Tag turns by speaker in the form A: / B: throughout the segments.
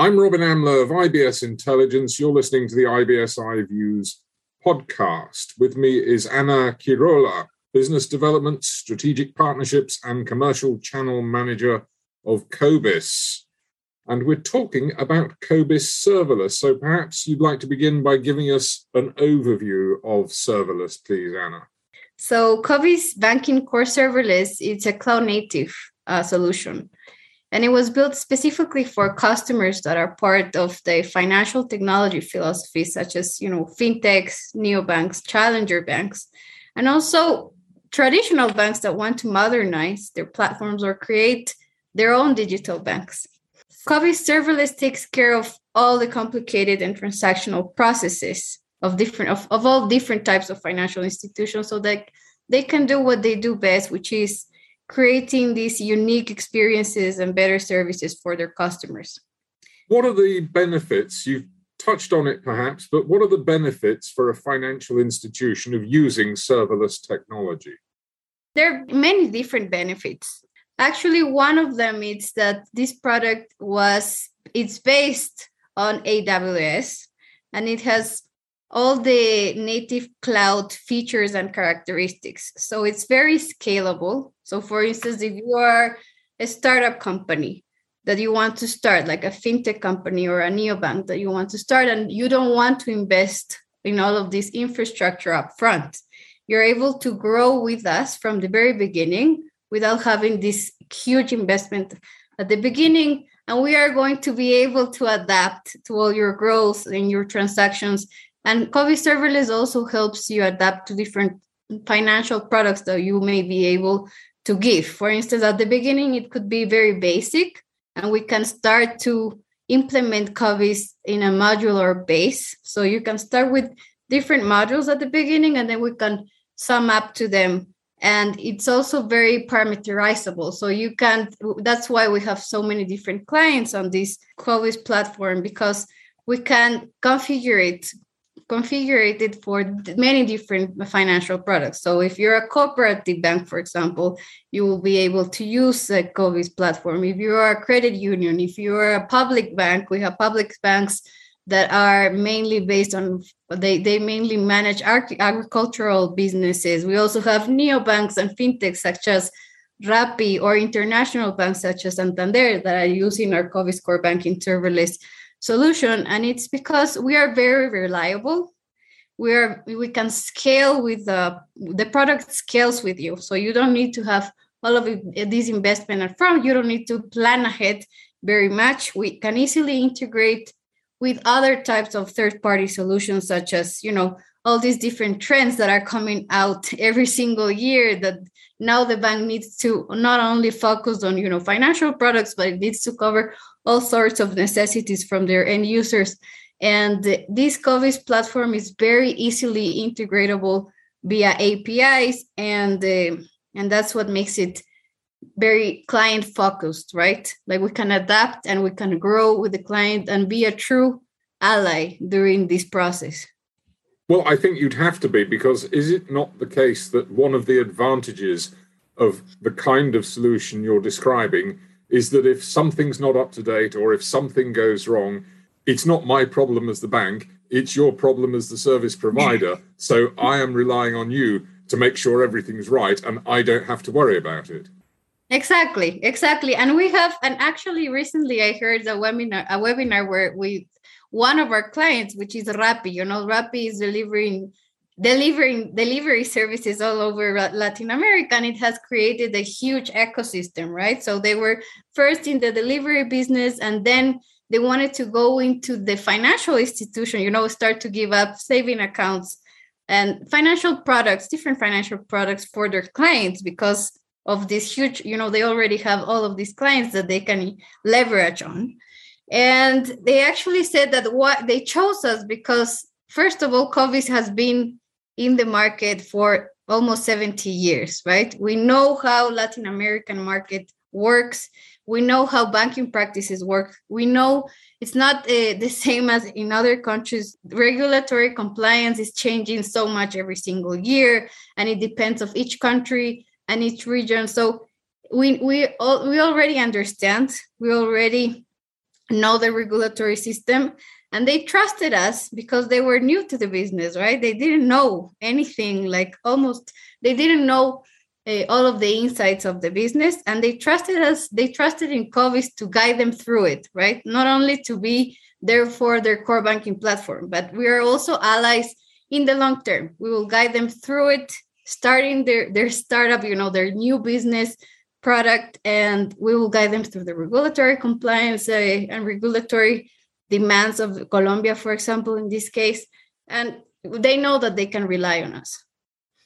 A: I'm Robin Amler of IBS Intelligence. You're listening to the IBS iViews podcast. With me is Anna Kirola, Business Development, Strategic Partnerships, and Commercial Channel Manager of Cobis. And we're talking about Cobis serverless. So perhaps you'd like to begin by giving us an overview of serverless, please, Anna.
B: So Cobis Banking Core Serverless, it's a cloud native uh, solution and it was built specifically for customers that are part of the financial technology philosophy such as you know fintechs neobanks challenger banks and also traditional banks that want to modernize their platforms or create their own digital banks. Cobis serverless takes care of all the complicated and transactional processes of different of, of all different types of financial institutions so that they can do what they do best which is creating these unique experiences and better services for their customers.
A: What are the benefits? You've touched on it perhaps, but what are the benefits for a financial institution of using serverless technology?
B: There are many different benefits. Actually, one of them is that this product was it's based on AWS and it has all the native cloud features and characteristics. So it's very scalable. So, for instance, if you are a startup company that you want to start, like a fintech company or a neobank that you want to start, and you don't want to invest in all of this infrastructure up front, you're able to grow with us from the very beginning without having this huge investment at the beginning and we are going to be able to adapt to all your growth and your transactions and Cobis serverless also helps you adapt to different financial products that you may be able to give. For instance, at the beginning, it could be very basic, and we can start to implement Cobis in a modular base. So you can start with different modules at the beginning, and then we can sum up to them. And it's also very parameterizable. So you can, that's why we have so many different clients on this Cobis platform because we can configure it configured for many different financial products. So if you're a cooperative bank, for example, you will be able to use the Cobis platform. If you are a credit union, if you are a public bank, we have public banks that are mainly based on they, they mainly manage agricultural businesses. We also have neobanks and fintechs such as Rappi or international banks such as Santander that are using our Cobis core banking serverless solution and it's because we are very reliable. We are we can scale with the the product scales with you. So you don't need to have all of this investment up front. You don't need to plan ahead very much. We can easily integrate with other types of third party solutions such as you know all these different trends that are coming out every single year that now the bank needs to not only focus on you know financial products but it needs to cover all sorts of necessities from their end users. And this Cobis platform is very easily integratable via APIs, and uh, and that's what makes it very client focused, right? Like we can adapt and we can grow with the client and be a true ally during this process.
A: Well, I think you'd have to be because is it not the case that one of the advantages of the kind of solution you're describing is that if something's not up to date or if something goes wrong, it's not my problem as the bank, it's your problem as the service provider. so I am relying on you to make sure everything's right and I don't have to worry about it.
B: Exactly, exactly. And we have, and actually recently I heard a webinar, a webinar where with one of our clients, which is Rappi. You know, Rappi is delivering delivering delivery services all over Latin America, and it has created a huge ecosystem, right? So they were first in the delivery business, and then they wanted to go into the financial institution, you know, start to give up saving accounts and financial products, different financial products for their clients because of this huge, you know, they already have all of these clients that they can leverage on. And they actually said that what they chose us because first of all, Cobis has been in the market for almost 70 years, right? We know how Latin American market works. We know how banking practices work. We know it's not uh, the same as in other countries. Regulatory compliance is changing so much every single year, and it depends of each country and each region. So we we all, we already understand. We already know the regulatory system and they trusted us because they were new to the business right? They didn't know anything like almost they didn't know uh, all of the insights of the business and they trusted us they trusted in Cobis to guide them through it right? Not only to be there for their core banking platform but we are also allies in the long term. We will guide them through it starting their their startup you know their new business product and we will guide them through the regulatory compliance uh, and regulatory demands of Colombia, for example, in this case. And they know that they can rely on us.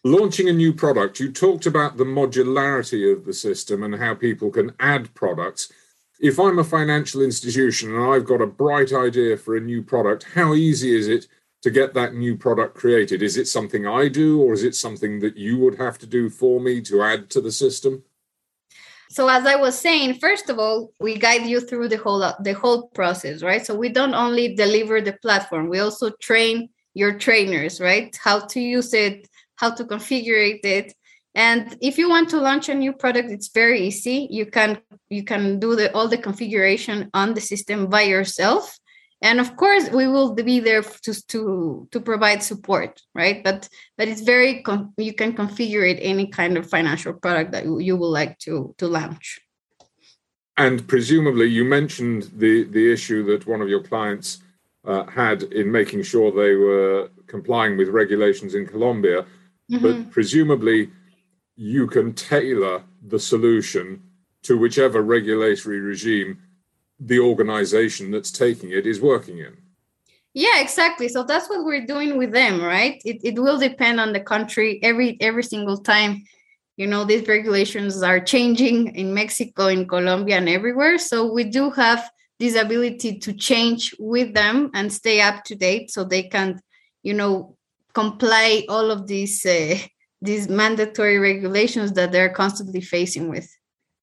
A: Launching a new product, you talked about the modularity of the system and how people can add products. If I'm a financial institution and I've got a bright idea for a new product, how easy is it to get that new product created? Is it something I do, or is it something that you would have to do for me to add to the system?
B: So as i was saying first of all we guide you through the whole the whole process right? So we don't only deliver the platform we also train your trainers right? How to use it how to configure it. And if you want to launch a new product it's very easy. You can you can do the all the configuration on the system by yourself and of course we will be there to to to provide support right? But but it's very you can configure it any kind of financial product that you would like to to launch.
A: And presumably you mentioned the the issue that one of your clients uh, had in making sure they were complying with regulations in Colombia. Mm-hmm. but presumably you can tailor the solution to whichever regulatory regime the organization that's taking it is working in.
B: Yeah, exactly. So that's what we're doing with them, right? It, it will depend on the country every every single time. You know, these regulations are changing in Mexico, in Colombia, and everywhere. So we do have this ability to change with them and stay up to date, so they can, you know, comply all of these uh, these mandatory regulations that they're constantly facing with.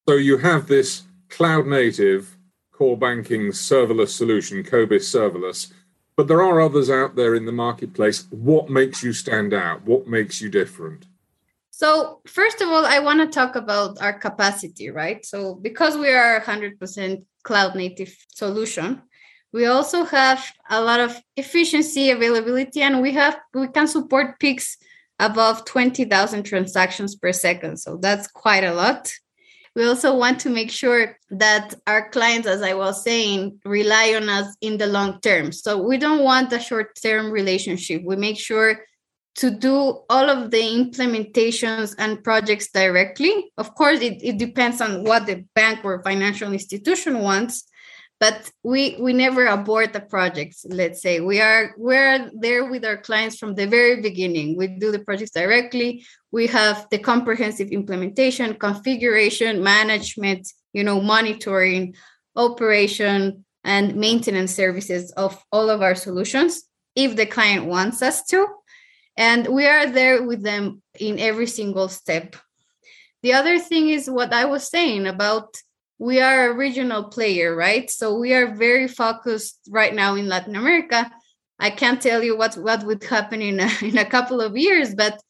A: So you have this cloud native core banking serverless solution, Cobis serverless. But there are others out there in the marketplace. What makes you stand out? What makes you different?
B: So, first of all, I want to talk about our capacity, right? So, because we are a 100% cloud native solution, we also have a lot of efficiency, availability, and we have we can support peaks above 20,000 transactions per second. So that's quite a lot we also want to make sure that our clients as i was saying rely on us in the long term. So we don't want a short term relationship. We make sure to do all of the implementations and projects directly. Of course it, it depends on what the bank or financial institution wants but we we never abort the projects let's say. We are we're there with our clients from the very beginning. We do the projects directly. We have the comprehensive implementation configuration management you know monitoring operation and maintenance services of all of our solutions if the client wants us to. And we are there with them in every single step. The other thing is what i was saying about we are a regional player, right? So we are very focused right now in Latin America. I can't tell you what what would happen in a, in a couple of years, but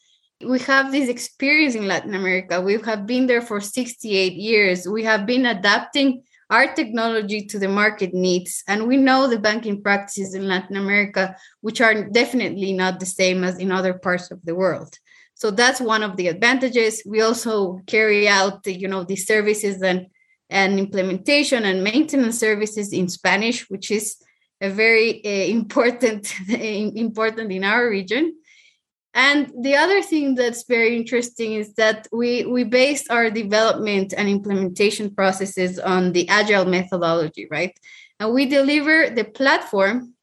B: we have this experience in Latin America. We have been there for 68 years. We have been adapting our technology to the market needs. And we know the banking practices in Latin America, which are definitely not the same as in other parts of the world. So that's one of the advantages. We also carry out, you know, the services and and implementation and maintenance services in Spanish, which is a very uh, important important in our region. And the other thing that's very interesting is that we we based our development and implementation processes on the agile methodology, right? And we deliver the platform,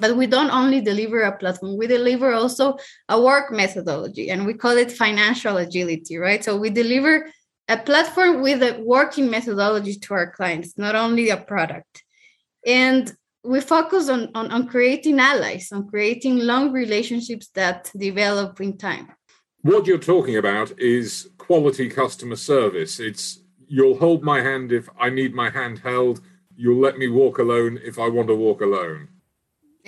B: but we don't only deliver a platform, we deliver also a work methodology, and we call it financial agility, right? So we deliver a platform with a working methodology to our clients, not only a product. And we focus on, on, on creating allies, on creating long relationships that develop in time.
A: What you're talking about is quality customer service. It's you'll hold my hand if I need my hand held. You'll let me walk alone if I want to walk alone.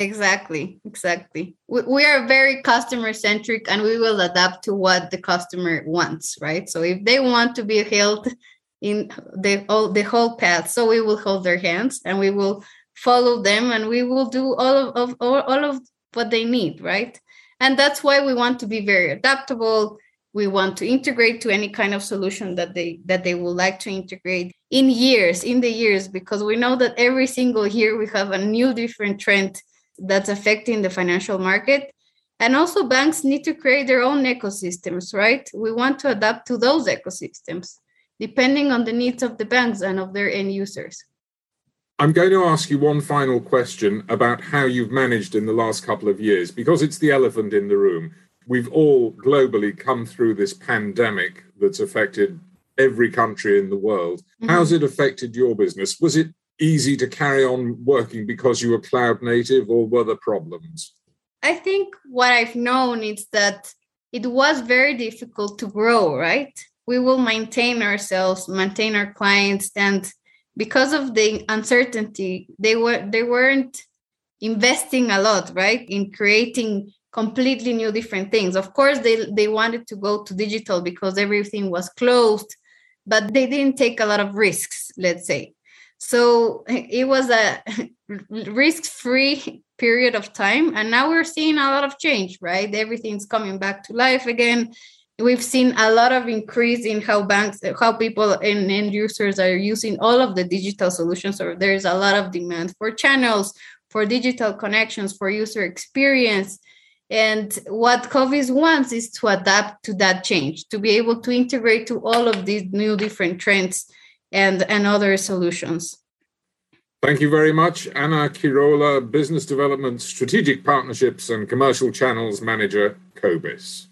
B: Exactly, exactly. We, we are very customer centric and we will adapt to what the customer wants, right? So if they want to be held in the all the whole path. So we will hold their hands and we will follow them and we will do all of, of all, all of what they need, right? And that's why we want to be very adaptable. We want to integrate to any kind of solution that they that they would like to integrate in years, in the years, because we know that every single year we have a new different trend that's affecting the financial market. And also banks need to create their own ecosystems, right? We want to adapt to those ecosystems depending on the needs of the banks and of their end users.
A: I'm going to ask you one final question about how you've managed in the last couple of years, because it's the elephant in the room. We've all globally come through this pandemic that's affected every country in the world. Mm-hmm. How's it affected your business? Was it easy to carry on working because you were cloud native, or were there problems?
B: I think what I've known is that it was very difficult to grow, right? we will maintain ourselves, maintain our clients, and because of the uncertainty, they were they weren't investing a lot, right, in creating completely new different things. Of course, they they wanted to go to digital because everything was closed, but they didn't take a lot of risks, let's say. So it was a risk-free period of time, and now we're seeing a lot of change, right? Everything's coming back to life again we've seen a lot of increase in how banks how people and end users are using all of the digital solutions so there's a lot of demand for channels for digital connections for user experience and what Cobis wants is to adapt to that change to be able to integrate to all of these new different trends and and other solutions
A: Thank you very much, Anna Kirola, Business Development, Strategic Partnerships and Commercial Channels Manager, Cobis.